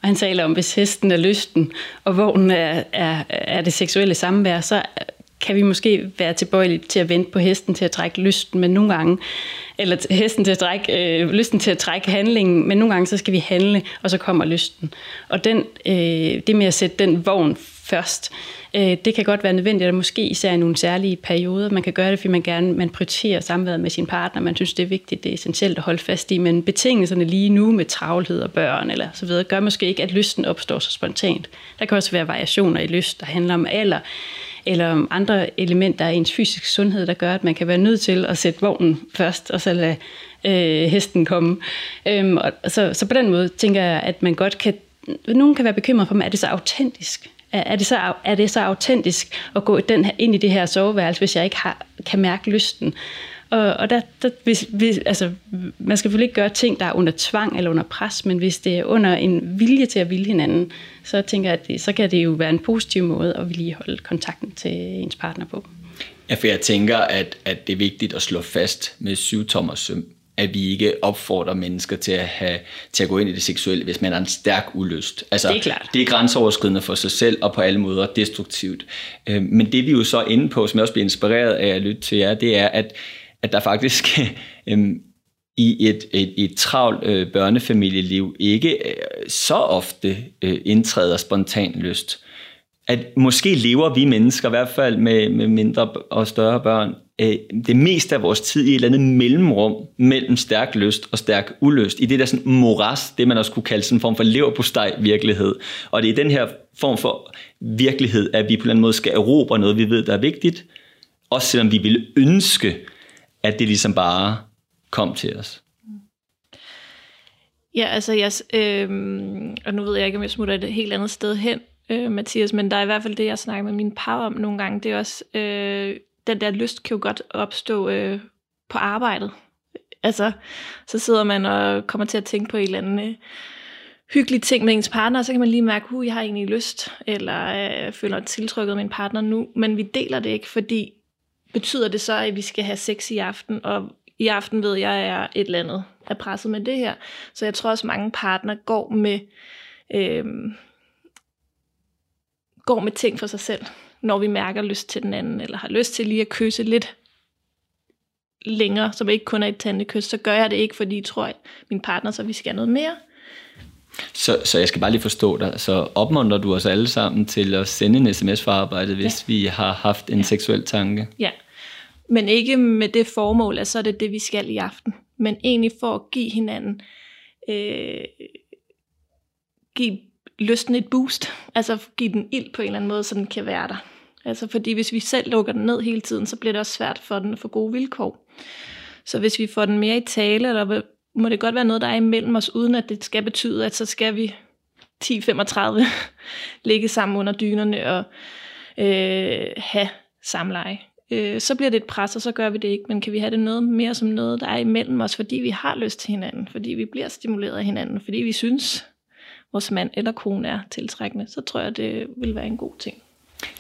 Og han taler om, hvis hesten er lysten, og vognen er, er, er det seksuelle samvær, så kan vi måske være tilbøjelige til at vente på hesten til at trække lysten, men nogle gange, eller hesten til at trække, øh, lysten til at trække handlingen, men nogle gange så skal vi handle, og så kommer lysten. Og den, øh, det med at sætte den vogn først, øh, det kan godt være nødvendigt, og måske især i nogle særlige perioder. Man kan gøre det, fordi man gerne man prioriterer samværet med sin partner, man synes, det er vigtigt, det er essentielt at holde fast i, men betingelserne lige nu med travlhed og børn eller så videre, gør måske ikke, at lysten opstår så spontant. Der kan også være variationer i lyst, der handler om alder, eller om andre elementer af ens fysiske sundhed, der gør, at man kan være nødt til at sætte vognen først, og så lade øh, hesten komme. Øhm, og så, så på den måde tænker jeg, at man godt kan, nogen kan være bekymret for, er det så autentisk? Er det, så, er det så autentisk at gå den her, ind i det her soveværelse, hvis jeg ikke har, kan mærke lysten? Og, og der, der hvis, hvis, altså, man skal selvfølgelig ikke gøre ting, der er under tvang eller under pres, men hvis det er under en vilje til at ville hinanden, så tænker jeg, at det, så kan det jo være en positiv måde at vedligeholde kontakten til ens partner på. Ja, for jeg tænker, at, at det er vigtigt at slå fast med syv tommer søm, at vi ikke opfordrer mennesker til at, have, til at gå ind i det seksuelle, hvis man har en stærk ulyst. Altså, det er klart. Det er grænseoverskridende for sig selv, og på alle måder destruktivt. Øh, men det vi jo så er inde på, som jeg også bliver inspireret af at lytte til jer, det er, at, at der faktisk øhm, i et, et, et travlt øh, børnefamilieliv ikke øh, så ofte øh, indtræder spontan lyst. At måske lever vi mennesker, i hvert fald med, med mindre og større børn, øh, det meste af vores tid i et eller andet mellemrum mellem stærk lyst og stærk ulyst. I det der sådan moras, det man også kunne kalde sådan en form for leverpostej virkelighed. Og det er den her form for virkelighed, at vi på en eller anden måde skal erobre noget, vi ved, der er vigtigt. Også selvom vi ville ønske, at det ligesom bare kom til os. Ja, altså, jeg, øh, og nu ved jeg ikke, om jeg smutter et helt andet sted hen, øh, Mathias, men der er i hvert fald det, jeg snakker med min par om nogle gange, det er også, øh, den der lyst kan jo godt opstå øh, på arbejdet. Altså, så sidder man og kommer til at tænke på en eller anden øh, hyggelig ting med ens partner, og så kan man lige mærke, at jeg har egentlig lyst, eller øh, føler tiltrykket af min partner nu, men vi deler det ikke, fordi betyder det så, at vi skal have sex i aften, og i aften ved jeg, at jeg er et eller andet er presset med det her. Så jeg tror også, mange partner går med, øh, går med ting for sig selv når vi mærker lyst til den anden, eller har lyst til lige at kysse lidt længere, som ikke kun er et tandekys, så gør jeg det ikke, fordi jeg tror, at min partner så vi skal noget mere. Så, så jeg skal bare lige forstå dig. Så opmuntrer du os alle sammen til at sende en sms for arbejdet, hvis ja. vi har haft en ja. seksuel tanke? Ja, men ikke med det formål, at så er det det, vi skal i aften. Men egentlig for at give hinanden, øh, give lysten et boost. Altså give den ild på en eller anden måde, så den kan være der. Altså fordi hvis vi selv lukker den ned hele tiden, så bliver det også svært for den at få gode vilkår. Så hvis vi får den mere i tale, eller må det godt være noget, der er imellem os, uden at det skal betyde, at så skal vi 10-35 ligge sammen under dynerne og øh, have samleje. Øh, så bliver det et pres, og så gør vi det ikke. Men kan vi have det noget mere som noget, der er imellem os, fordi vi har lyst til hinanden, fordi vi bliver stimuleret af hinanden, fordi vi synes, vores mand eller kone er tiltrækkende, så tror jeg, det vil være en god ting.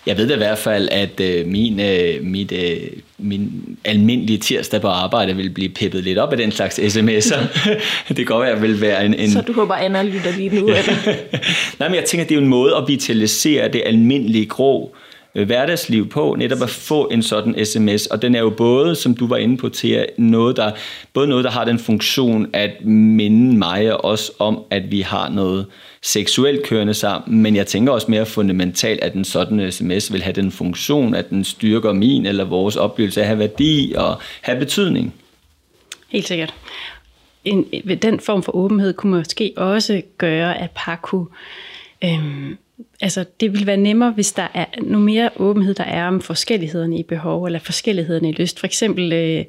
Jeg ved i hvert fald, at øh, min, øh, mit, øh, min almindelige tirsdag på arbejde vil blive pippet lidt op af den slags sms'er. det kan godt være, at vil være en, en... Så du håber, Anna lytter lige nu, eller? Nej, men jeg tænker, det er jo en måde at vitalisere det almindelige grå Øh, hverdagsliv på, netop at få en sådan sms. Og den er jo både, som du var inde på, til noget, der, både noget, der har den funktion at minde mig og os om, at vi har noget seksuelt kørende sammen, men jeg tænker også mere fundamentalt, at en sådan sms vil have den funktion, at den styrker min eller vores oplevelse af at have værdi og have betydning. Helt sikkert. En, den form for åbenhed kunne måske også gøre, at par kunne øhm, altså det vil være nemmere, hvis der er noget mere åbenhed, der er om forskellighederne i behov, eller forskellighederne i lyst. For eksempel øh,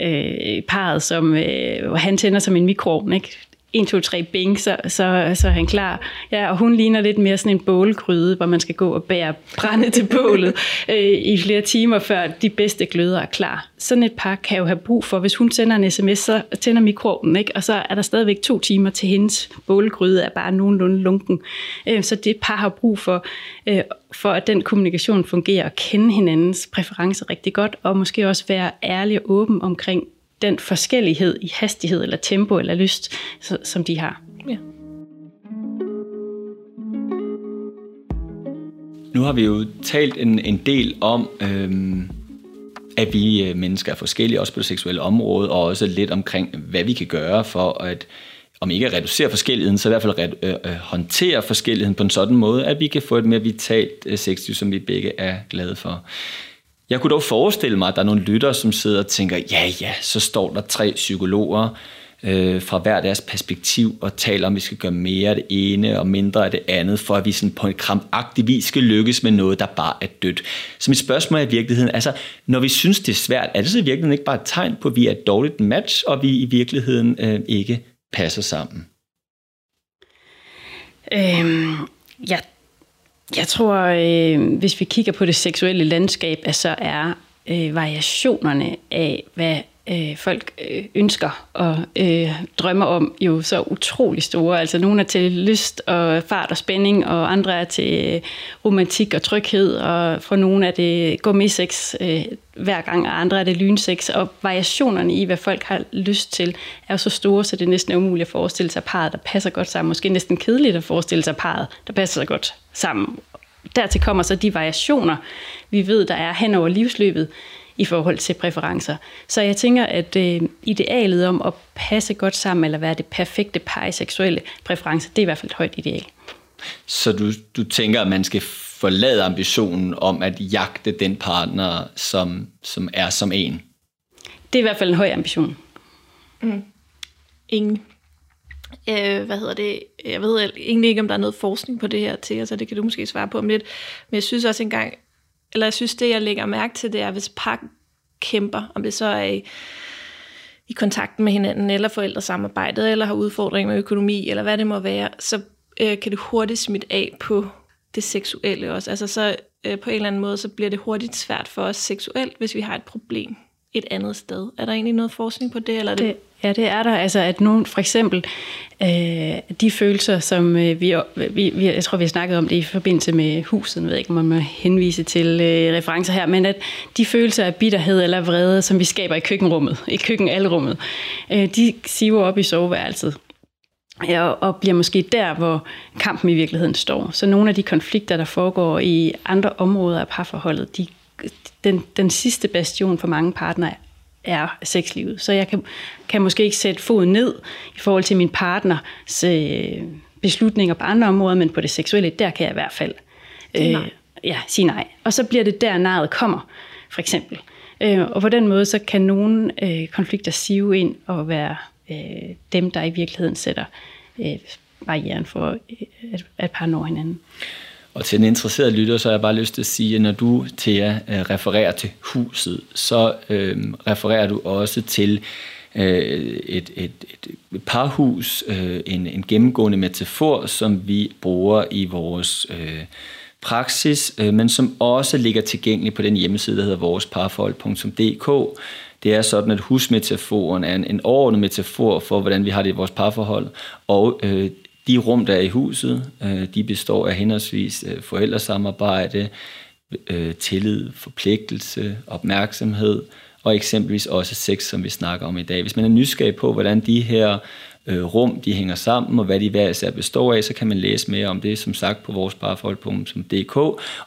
øh, parret, som, øh, hvor han tænder som en mikroovn, ikke? 1, 2, 3 bing, så, så, så er han klar. Ja, og hun ligner lidt mere sådan en bålgryde, hvor man skal gå og bære brænde til bålet øh, i flere timer, før de bedste gløder er klar. Sådan et par kan jo have brug for, hvis hun sender en sms, så tænder mikroven, ikke? og så er der stadigvæk to timer til hendes bålgryde er bare nogenlunde lunken. Øh, så det par har brug for, øh, for at den kommunikation fungerer, og kende hinandens præferencer rigtig godt, og måske også være ærlig og åben omkring den forskellighed i hastighed eller tempo eller lyst, som de har. Ja. Nu har vi jo talt en, en del om, øhm, at vi øh, mennesker er forskellige, også på det seksuelle område, og også lidt omkring, hvad vi kan gøre for at, om ikke at reducere forskelligheden, så i hvert fald at øh, øh, håndtere forskelligheden på en sådan måde, at vi kan få et mere vitalt øh, sexliv, som vi begge er glade for. Jeg kunne dog forestille mig, at der er nogle lyttere, som sidder og tænker, ja ja, så står der tre psykologer, øh, fra hver deres perspektiv og taler om, at vi skal gøre mere af det ene og mindre af det andet, for at vi sådan på en krampagtig vis skal lykkes med noget, der bare er dødt. Så mit spørgsmål er i virkeligheden, altså når vi synes, det er svært, er det så i virkeligheden ikke bare et tegn på, at vi er et dårligt match, og vi i virkeligheden øh, ikke passer sammen? Øhm, ja, jeg tror, øh, hvis vi kigger på det seksuelle landskab, at så er øh, variationerne af, hvad øh, folk øh, ønsker og øh, drømmer om, jo så utrolig store. Altså nogle er til lyst og fart og spænding, og andre er til øh, romantik og tryghed, og for nogle er det gourmet-sex øh, hver gang, og andre er det lynsex. Og variationerne i, hvad folk har lyst til, er jo så store, så det er næsten umuligt at forestille sig parret, der passer godt sammen. Måske næsten kedeligt at forestille sig parret, der passer godt sammen. Dertil kommer så de variationer, vi ved, der er hen over livsløbet, i forhold til præferencer. Så jeg tænker, at øh, idealet om at passe godt sammen, eller være det perfekte par i seksuelle præferencer, det er i hvert fald et højt ideal. Så du, du tænker, at man skal forlade ambitionen om at jagte den partner, som, som er som en? Det er i hvert fald en høj ambition. Mm. Ingen. Øh, hvad hedder det? Jeg ved egentlig ikke, om der er noget forskning på det her til, altså det kan du måske svare på om lidt. Men jeg synes også engang, eller jeg synes, det jeg lægger mærke til, det er, hvis par kæmper, om det så er i, i kontakten med hinanden, eller forældresamarbejdet, eller har udfordringer med økonomi, eller hvad det må være, så øh, kan det hurtigt smitte af på det seksuelle også. Altså så øh, på en eller anden måde, så bliver det hurtigt svært for os seksuelt, hvis vi har et problem et andet sted. Er der egentlig noget forskning på det? Eller er det, det Ja, det er der. Altså, at nogen, for eksempel, øh, de følelser, som øh, vi, vi, vi, jeg tror, vi har snakket om det i forbindelse med huset, jeg ved ikke, om man må henvise til øh, referencer her, men at de følelser af bitterhed eller vrede, som vi skaber i køkkenrummet, i køkkenalrummet, øh, de siver op i soveværelset. Ja, og bliver måske der, hvor kampen i virkeligheden står. Så nogle af de konflikter, der foregår i andre områder af parforholdet, de, den, den sidste bastion for mange partnere er sexlivet. Så jeg kan, kan måske ikke sætte foden ned i forhold til min partners øh, beslutninger på andre områder, men på det seksuelle, der kan jeg i hvert fald øh, ja, sige nej. Og så bliver det der, naret kommer, for eksempel. Øh, og på den måde, så kan nogle øh, konflikter sive ind og være øh, dem, der i virkeligheden sætter øh, barrieren for, øh, at, at par når hinanden. Og til en interesseret lytter, så har jeg bare lyst til at sige, at når du, Thea, øh, refererer til huset, så øh, refererer du også til øh, et, et, et parhus, øh, en, en gennemgående metafor, som vi bruger i vores øh, praksis, øh, men som også ligger tilgængelig på den hjemmeside, der hedder voresparforhold.dk. Det er sådan, at husmetaforen er en, en overordnet metafor for, hvordan vi har det i vores parforhold, og øh, de rum, der er i huset, øh, de består af henholdsvis øh, forældresamarbejde, øh, tillid, forpligtelse, opmærksomhed og eksempelvis også sex, som vi snakker om i dag. Hvis man er nysgerrig på, hvordan de her øh, rum de hænger sammen, og hvad de hver især består af, så kan man læse mere om det, som sagt, på vores parforhold.dk.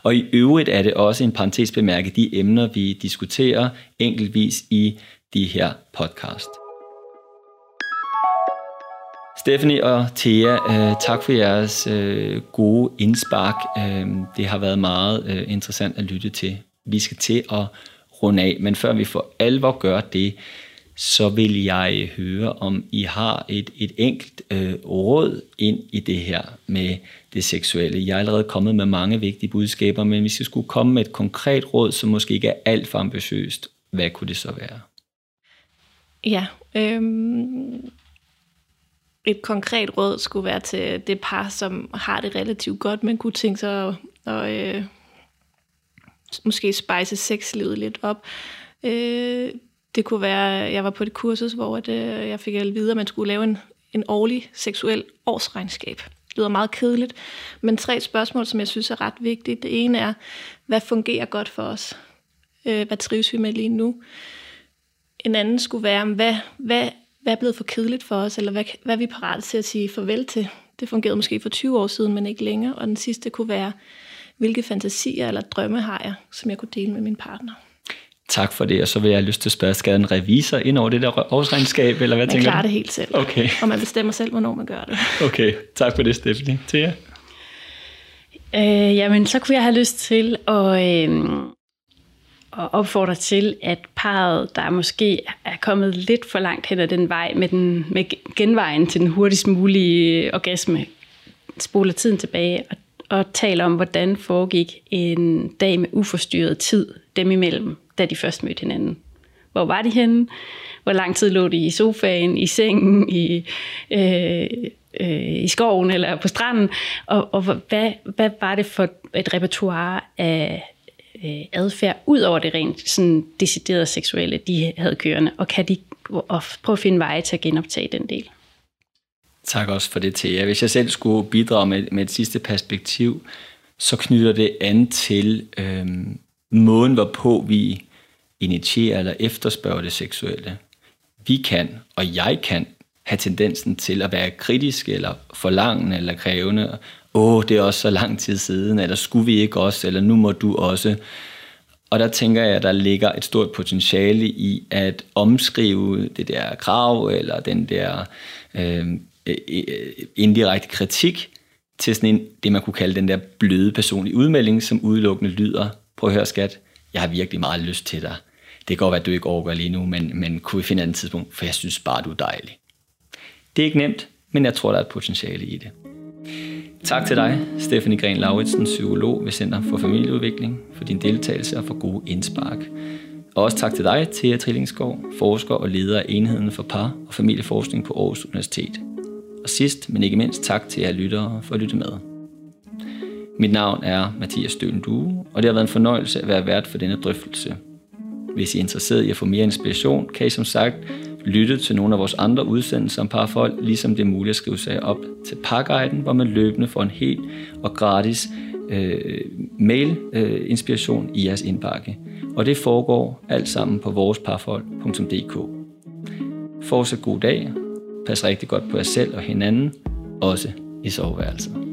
Og i øvrigt er det også en parentes bemærket de emner, vi diskuterer enkeltvis i de her podcast. Stephanie og Thea, øh, tak for jeres øh, gode indspark. Øh, det har været meget øh, interessant at lytte til. Vi skal til at runde af, men før vi for alvor gør det, så vil jeg høre, om I har et, et enkelt øh, råd ind i det her med det seksuelle. Jeg er allerede kommet med mange vigtige budskaber, men hvis jeg skulle komme med et konkret råd, som måske ikke er alt for ambitiøst, hvad kunne det så være? Ja, øhm, et konkret råd skulle være til det par, som har det relativt godt, men kunne tænke sig at, at øh, måske spejse sexlivet lidt op. Øh, det kunne være, jeg var på et kursus, hvor at, øh, jeg fik at vide, at man skulle lave en, en årlig seksuel årsregnskab. Det lyder meget kedeligt, men tre spørgsmål, som jeg synes er ret vigtige. Det ene er, hvad fungerer godt for os? Øh, hvad trives vi med lige nu? En anden skulle være, hvad, hvad hvad er blevet for kedeligt for os, eller hvad, hvad er vi parat til at sige farvel til? Det fungerede måske for 20 år siden, men ikke længere. Og den sidste kunne være, hvilke fantasier eller drømme har jeg, som jeg kunne dele med min partner. Tak for det, og så vil jeg have lyst til at spørge, skal en revisor ind over det der årsregnskab, eller hvad man tænker klarer du? det helt selv, Okay. og man bestemmer selv, hvornår man gør det. Okay, tak for det, Stephanie. Thea? Øh, jamen, så kunne jeg have lyst til at, øh, at opfordre til, at parret, der måske er kommet lidt for langt hen ad den vej med, den, med genvejen til den hurtigst mulige orgasme, spoler tiden tilbage og, og taler om, hvordan foregik en dag med uforstyrret tid dem imellem, da de først mødte hinanden. Hvor var de henne? Hvor lang tid lå de i sofaen, i sengen, i, øh, øh, i skoven eller på stranden? Og, og hvad, hvad var det for et repertoire af øh, adfærd, ud over det rent sådan deciderede seksuelle, de havde kørende? Og kan de og prøve at finde veje til at genoptage den del? Tak også for det, Thea. Hvis jeg selv skulle bidrage med, med et sidste perspektiv, så knytter det an til øh, måden, hvorpå vi initierer eller efterspørger det seksuelle. Vi kan, og jeg kan, have tendensen til at være kritisk eller forlangende eller krævende. Åh, det er også så lang tid siden, eller skulle vi ikke også, eller nu må du også. Og der tænker jeg, at der ligger et stort potentiale i at omskrive det der krav, eller den der øh, øh, øh indirekte kritik, til sådan en, det man kunne kalde den der bløde personlige udmelding, som udelukkende lyder, prøv at høre skat, jeg har virkelig meget lyst til dig. Det kan godt være, at du ikke overgår lige nu, men, men kunne vi finde et andet tidspunkt, for jeg synes bare, du er dejlig. Det er ikke nemt, men jeg tror, der er et potentiale i det. Tak til dig, Stephanie Gren Lauritsen, psykolog ved Center for Familieudvikling, for din deltagelse og for gode indspark. Og også tak til dig, Thea Trillingsgaard, forsker og leder af enheden for par- og familieforskning på Aarhus Universitet. Og sidst, men ikke mindst, tak til jer lyttere for at lytte med. Mit navn er Mathias Stølen Due, og det har været en fornøjelse at være vært for denne drøftelse. Hvis I er interesseret i at få mere inspiration, kan I som sagt lytte til nogle af vores andre udsendelser om parforhold, ligesom det er muligt at skrive sig op til Parguiden, hvor man løbende får en helt og gratis øh, mail-inspiration øh, i jeres indbakke. Og det foregår alt sammen på voresparforhold.dk. Fortsat god dag. Pas rigtig godt på jer selv og hinanden, også i soveværelset.